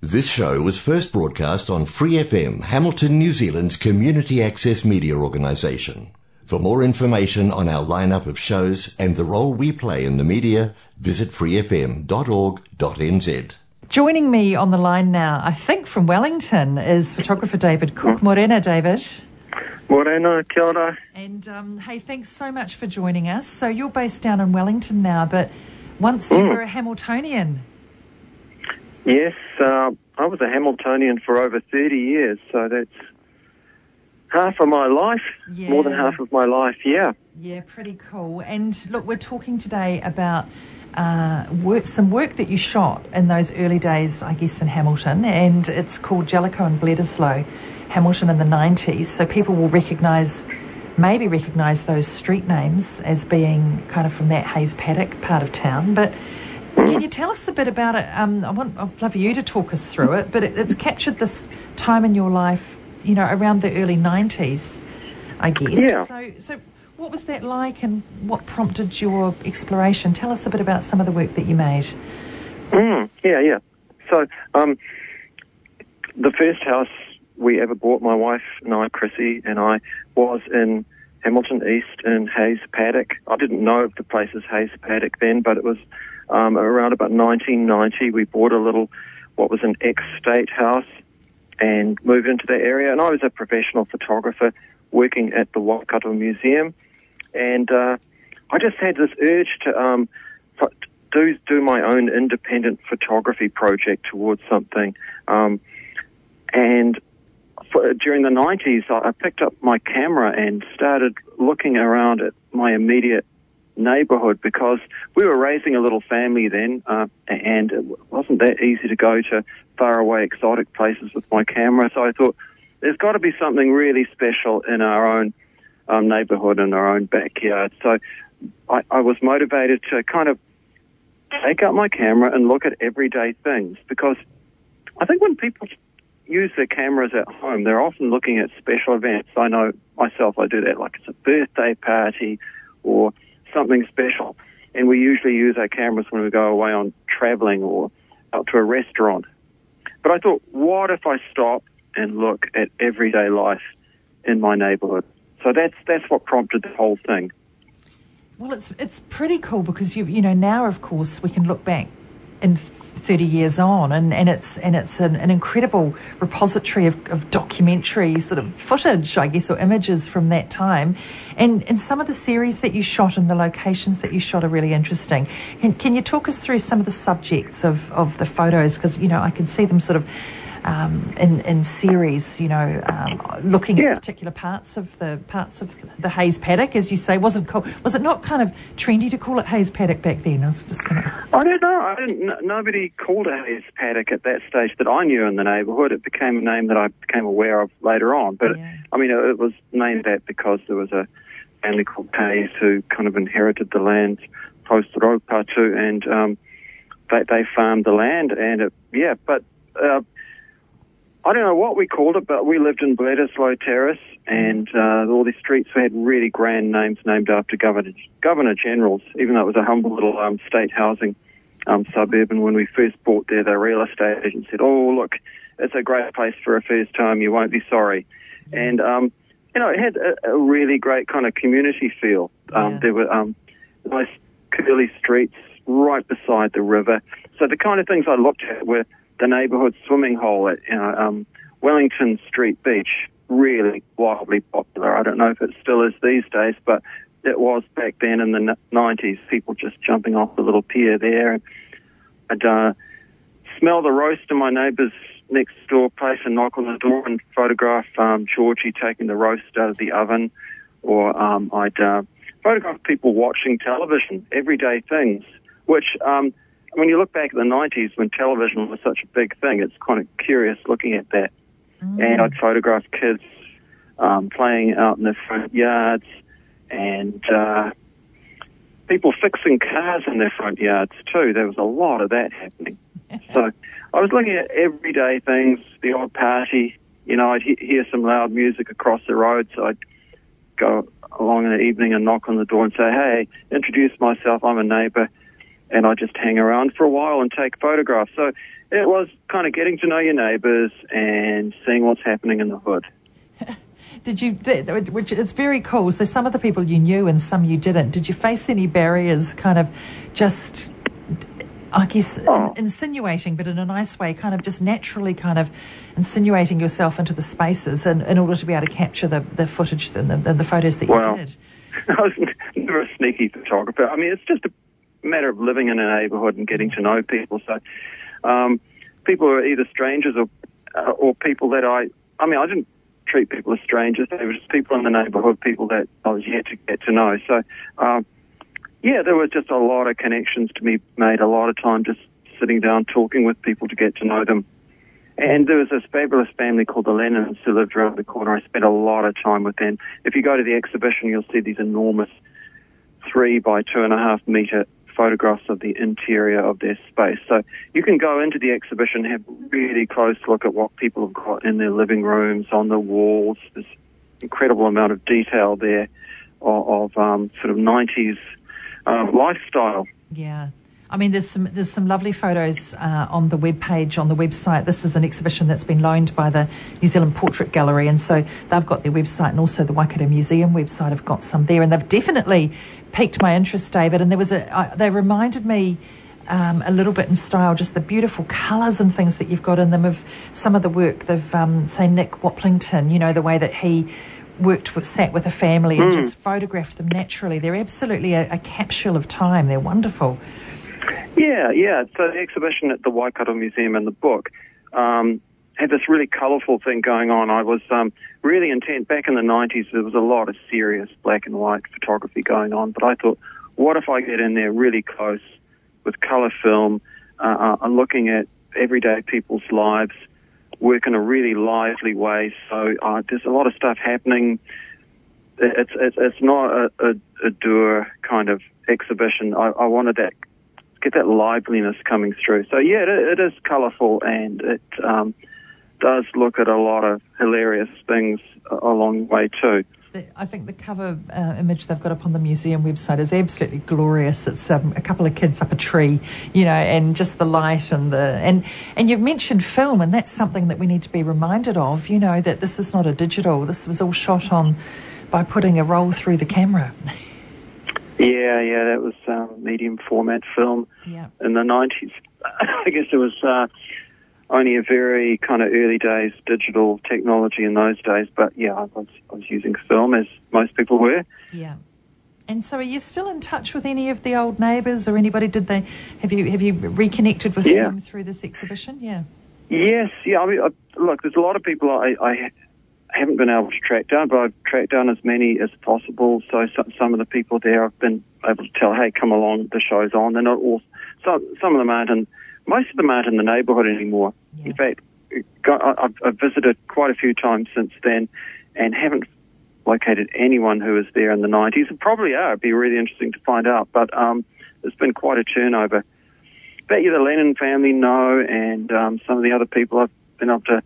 This show was first broadcast on Free FM, Hamilton, New Zealand's community access media organisation. For more information on our lineup of shows and the role we play in the media, visit freefm.org.nz. Joining me on the line now, I think from Wellington, is photographer David Cook. Morena, David. Morena, kia ora. And um, hey, thanks so much for joining us. So you're based down in Wellington now, but once you were a Hamiltonian. Yes, uh, I was a Hamiltonian for over 30 years, so that's half of my life, more than half of my life, yeah. Yeah, pretty cool. And look, we're talking today about uh, work, some work that you shot in those early days, I guess, in Hamilton, and it's called Jellicoe and Bledisloe, Hamilton in the 90s. So people will recognise, maybe recognise those street names as being kind of from that Hayes Paddock part of town. But can you tell us a bit about it? Um, I want, I'd love for you to talk us through it, but it, it's captured this time in your life, you know, around the early 90s, I guess. Yeah. So, so what was that like and what prompted your exploration? Tell us a bit about some of the work that you made. Mm, yeah, yeah. So, um, the first house we ever bought, my wife and I, Chrissy and I, was in Hamilton East in Hayes Paddock. I didn't know of the place as Hayes Paddock then, but it was um, around about 1990. We bought a little, what was an ex-state house, and moved into that area. And I was a professional photographer working at the Waikato Museum, and uh, I just had this urge to um, do do my own independent photography project towards something. Um, and for, during the 90s, I, I picked up my camera and started looking around at my immediate neighborhood because we were raising a little family then, uh, and it wasn't that easy to go to faraway exotic places with my camera. So I thought there's got to be something really special in our own um, neighborhood and our own backyard. So I, I was motivated to kind of take out my camera and look at everyday things because I think when people use their cameras at home, they're often looking at special events. I know myself, I do that, like it's a birthday party or something special. And we usually use our cameras when we go away on traveling or out to a restaurant. But I thought, what if I stop and look at everyday life in my neighborhood? So that's that's what prompted the whole thing. Well, it's it's pretty cool because you you know now of course we can look back in thirty years on and, and it's and it's an, an incredible repository of, of documentary sort of footage I guess or images from that time, and and some of the series that you shot and the locations that you shot are really interesting. Can, can you talk us through some of the subjects of, of the photos because you know I can see them sort of. Um, in in series, you know, um, looking Yeah. at particular parts of the parts of the Hayes paddock, as you say, wasn't. Was it not kind of trendy to call it Hayes paddock back then? I was just going to. I don't know. I didn't. Nobody called it Hayes Paddock at that stage that I knew in the neighbourhood. It became a name that I became aware of later on. But Yeah. I mean, it, it was named that because there was a family called Hayes who kind of inherited the land post Raupatu, and um, they they farmed the land. And it, yeah, but uh, I don't know what we called it, but we lived in Bledisloe Terrace, and uh, all these streets had really grand names named after governor governor generals. Even though it was a humble little um, state housing um, suburb, and when we first bought there, the real estate agent said, "Oh, look, it's a great place for a first time. You won't be sorry." And um, you know, it had a, a really great kind of community feel. Um, Yeah. There were um, nice curly streets right beside the river. So the kind of things I looked at were the neighbourhood swimming hole at um, Wellington Street Beach, really wildly popular. I don't know if it still is these days, but it was back then in the n- 90s. People just jumping off the little pier there. And I'd uh, smell the roast in my neighbour's next door place and knock on the door and photograph um, Georgie taking the roast out of the oven. Or um, I'd uh, photograph people watching television, everyday things, which um, when you look back at the 90s when television was such a big thing, it's kind of curious looking at that. And I'd photograph kids um, playing out in their front yards and uh, people fixing cars in their front yards too. There was a lot of that happening. so I was looking at everyday things, the odd party. You know, I'd he- hear some loud music across the road, so I'd go along in the evening and knock on the door and say, "Hey, introduce myself. I'm a neighbour," and I just hang around for a while and take photographs. So it was kind of getting to know your neighbours and seeing what's happening in the hood. Did you, which it's very cool. So some of the people you knew and some you didn't. Did you face any barriers, kind of just, I guess, Oh. insinuating, but in a nice way, kind of just naturally kind of insinuating yourself into the spaces in, in order to be able to capture the, the footage and the, the photos that you Well, did? I was never a sneaky photographer. I mean, it's just a matter of living in a neighbourhood and getting to know people. So, um, people are either strangers or uh, or people that I. I mean, I didn't treat people as strangers. They were just people in the neighbourhood, people that I was yet to get to know. So, um, yeah, there was just a lot of connections to be made. A lot of time just sitting down, talking with people to get to know them. And there was this fabulous family called the Lennons who lived around the corner. I spent a lot of time with them. If you go to the exhibition, you'll see these enormous three by two and a half meter photographs of the interior of their space. So you can go into the exhibition, have a really close look at what people have got in their living rooms, on the walls. There's incredible amount of detail there of, of um, sort of 90s um, lifestyle. Yeah. I mean, there's some there's some lovely photos uh, on the web page on the website. This is an exhibition that's been loaned by the New Zealand Portrait Gallery, and so they've got their website, and also the Waikato Museum website have got some there, and they've definitely piqued my interest, David. And there was a I, they reminded me. Um, a little bit in style, just the beautiful colours and things that you've got in them of some of the work of, um, say, Nick Waplington, you know, the way that he worked with, sat with a family and just photographed them naturally. They're absolutely a, a capsule of time. They're wonderful. Yeah, yeah. So the exhibition at the Waikato Museum and the book um, had this really colourful thing going on. I was um, really intent. Back in the 90s, there was a lot of serious black and white photography going on, but I thought, what if I get in there really close with colour film uh, uh, looking at everyday people's lives, work in a really lively way. So uh, there's a lot of stuff happening. It's it's, it's not a, a, a kind of exhibition. I, I wanted that get that liveliness coming through. So yeah, it, it is colourful and it um, does look at a lot of hilarious things along the way too. I think the cover uh, image they've got up on the museum website is absolutely glorious. It's um, a couple of kids up a tree, you know, and just the light and the and and you've mentioned film, and that's something that we need to be reminded of. You know that this is not a digital. This was all shot on by putting a roll through the camera. Yeah, yeah, that was um, medium format film yeah. in the 90s. I guess it was uh, only a very kind of early days digital technology in those days, but yeah, I was, I was using film as most people were. Yeah. And so, are you still in touch with any of the old neighbours or anybody? Did they have you have you reconnected with Yeah. them through this exhibition? Yeah. Yes, yeah. I mean, I, look, there's a lot of people I, I haven't been able to track down, but I've tracked down as many as possible. So some, some of the people there, I've been able to tell, hey, come along, the show's on. They're not all. Some some of them aren't in. Most of them aren't in the neighbourhood anymore. Yeah. In fact, I- I've, I've visited quite a few times since then, and haven't located anyone who was there in the 90s. And probably are. It'd be really interesting to find out. But um, there's been quite a turnover. But yeah, the Lennon family know, and um, some of the other people I've been able to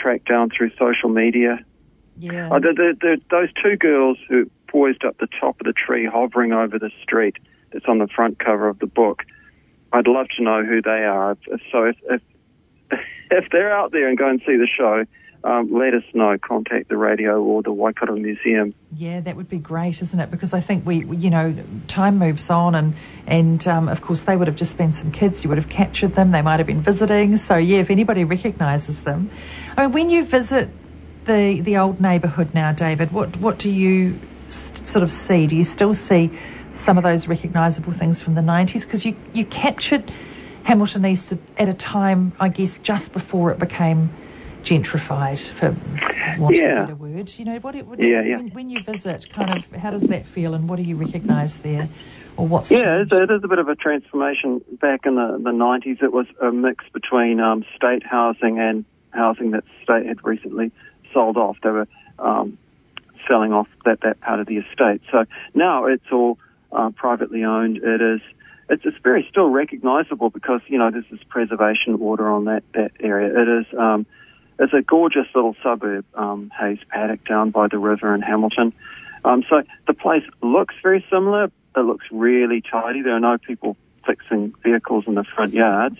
track down through social media. Yeah. Uh, the, the, the, those two girls who poised up the top of the tree, hovering over the street, that's on the front cover of the book. I'd love to know who they are. So if if, if they're out there and go and see the show, um, let us know. Contact the radio or the Waikato Museum. Yeah, that would be great, isn't it? Because I think we, we- you know, time moves on, and and um, of course they would have just been some kids. You would have captured them. They might have been visiting. So yeah, if anybody recognises them, I mean, when you visit the the old neighbourhood now, David, what what do you s- sort of see? Do you still see some of those recognisable things from the nineties? Because you you captured Hamilton East at a time, I guess, just before it became gentrified, for want of Yeah. a better word. You know, what, it- what Yeah, yeah. When, when you visit, kind of, how does that feel, and what do you recognise there, or what's Yeah, changed? it is a bit of a transformation. Back in the, the 90s, it was a mix between um, state housing and housing that state had recently sold off. They were um, selling off that, that part of the estate. So now it's all uh, privately owned. It is. It's, it's very still recognisable because you know there's this preservation order on that that area. It is. Um, it's a gorgeous little suburb, um, Hayes Paddock, down by the river in Hamilton. Um, so the place looks very similar. It looks really tidy. There are no people fixing vehicles in the front yards.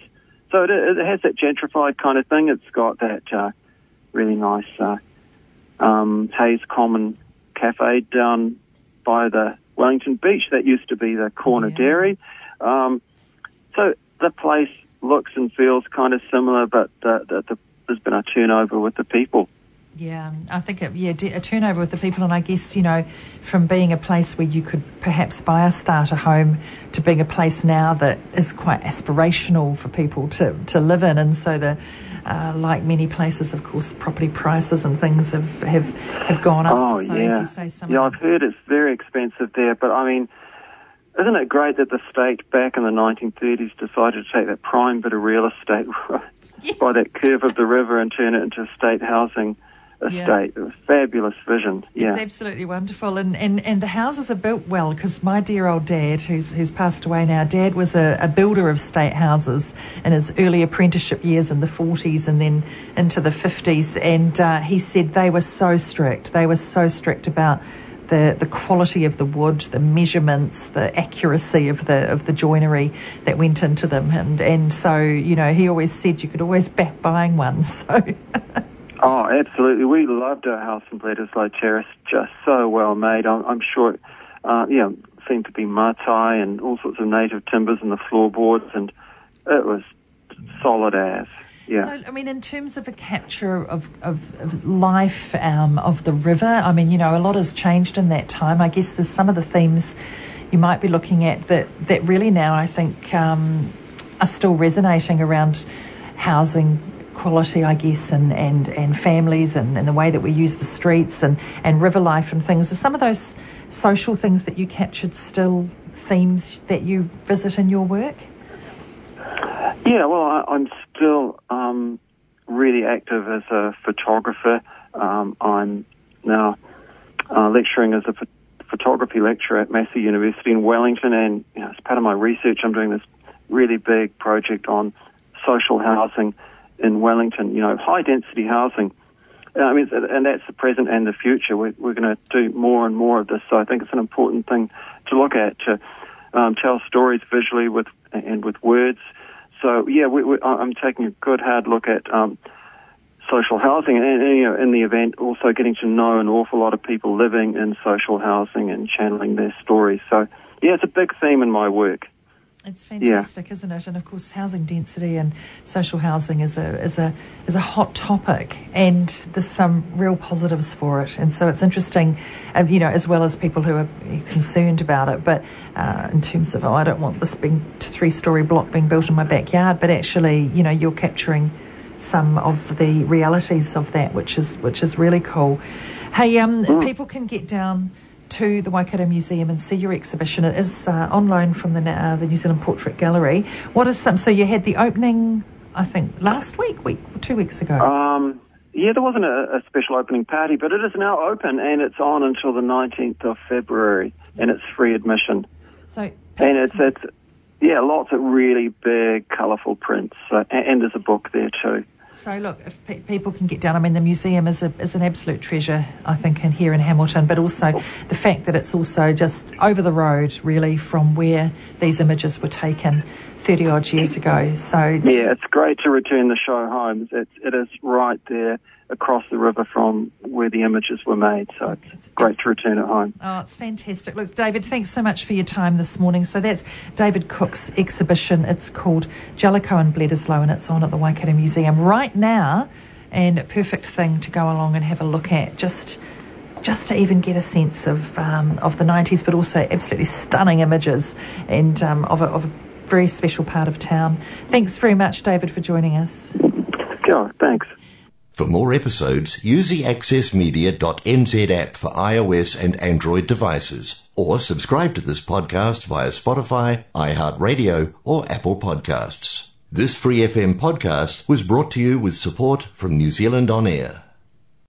So it, it has that gentrified kind of thing. It's got that uh, really nice uh, um, Hayes Common Cafe down by the Wellington Beach. That used to be the corner yeah. dairy. Um, so the place looks and feels kind of similar, but the, the, the, there's been a turnover with the people. Yeah, I think it, yeah, a turnover with the people, and I guess you know, from being a place where you could perhaps buy a starter home to being a place now that is quite aspirational for people to, to live in, and so the uh, like many places, of course, property prices and things have have, have gone up. Oh so yeah, say, yeah, I've heard it's very expensive there, but I mean. Isn't it great that the state back in the 1930s decided to take that prime bit of real estate yeah. by that curve of the river and turn it into state housing? Estate. Yeah. Fabulous vision. Yeah. It's absolutely wonderful. And, and, and the houses are built well because my dear old dad, who's, who's passed away now, dad was a, a builder of state houses in his early apprenticeship years in the 40s and then into the 50s. And uh, he said they were so strict. They were so strict about the, the quality of the wood, the measurements, the accuracy of the of the joinery that went into them, and and so you know he always said you could always back buying one. So Oh, absolutely. We loved our house in Bledisloe Terrace, just so well made. I'm, I'm sure, it, uh, yeah, seemed to be matai and all sorts of native timbers in the floorboards, and it was solid as. Yeah. So, I mean, in terms of a capture of, of, of life um, of the river, I mean, you know, a lot has changed in that time. I guess there's some of the themes you might be looking at that, that really now I think um, are still resonating around housing quality, I guess, and, and, and families and, and the way that we use the streets and, and river life and things. Are some of those social things that you captured still themes that you visit in your work? Yeah, well, I, am still um, really active as a photographer. Um, I'm now uh, lecturing as a ph- photography lecturer at Massey University in Wellington, and you know, as part of my research, I'm doing this really big project on social housing in Wellington, you know, high density housing. Uh, I mean, and that's the present and the future. We're, we're going to do more and more of this. So I think it's an important thing to look at to um, tell stories visually with and with words. So yeah, we, we, I'm taking a good hard look at um, social housing, and, and you know, in the event, also getting to know an awful lot of people living in social housing and channeling their stories. So yeah, it's a big theme in my work. It's fantastic, yeah. isn't it? And of course, housing density and social housing is a is a is a hot topic, and there's some real positives for it. And so it's interesting, uh, you know, as well as people who are concerned about it. But uh, in terms of, oh, I don't want this being three story block being built in my backyard, but actually, you know, you're capturing some of the realities of that, which is which is really cool. Hey, um, mm. people can get down to the Waikato Museum and see your exhibition. It is uh, on loan from the, uh, the New Zealand Portrait Gallery. What is some? So you had the opening, I think, last week, week, two weeks ago. Um, yeah, there wasn't a, a, special opening party, but it is now open and it's on until the 19th of February, and it's free admission. So, and it's it's yeah, lots of really big, colourful prints, and, and there's a book there too. So, look, if pe- people can get down, I mean, the museum is, a, is an absolute treasure, I think, in here in Hamilton, but also the fact that it's also just over the road, really, from where these images were taken 30 odd years ago. So, yeah, it's great to return the show home. It's, it is right there across the river from where the images were made. So it's, great to return it home. Oh, it's fantastic. Look, David, thanks so much for your time this morning. So that's David Cook's exhibition. It's called Jellicoe and Bledisloe and it's on at the Waikato Museum right now. And a perfect thing to go along and have a look at. Just just to even get a sense of um, of the 90s, but also absolutely stunning images and um, of, a, of a very special part of town. Thanks very much, David, for joining us. Yeah, thanks. For more episodes, use the accessmedia.nz app for iOS and Android devices, or subscribe to this podcast via Spotify, iHeartRadio, or Apple Podcasts. This Free FM podcast was brought to you with support from New Zealand On Air.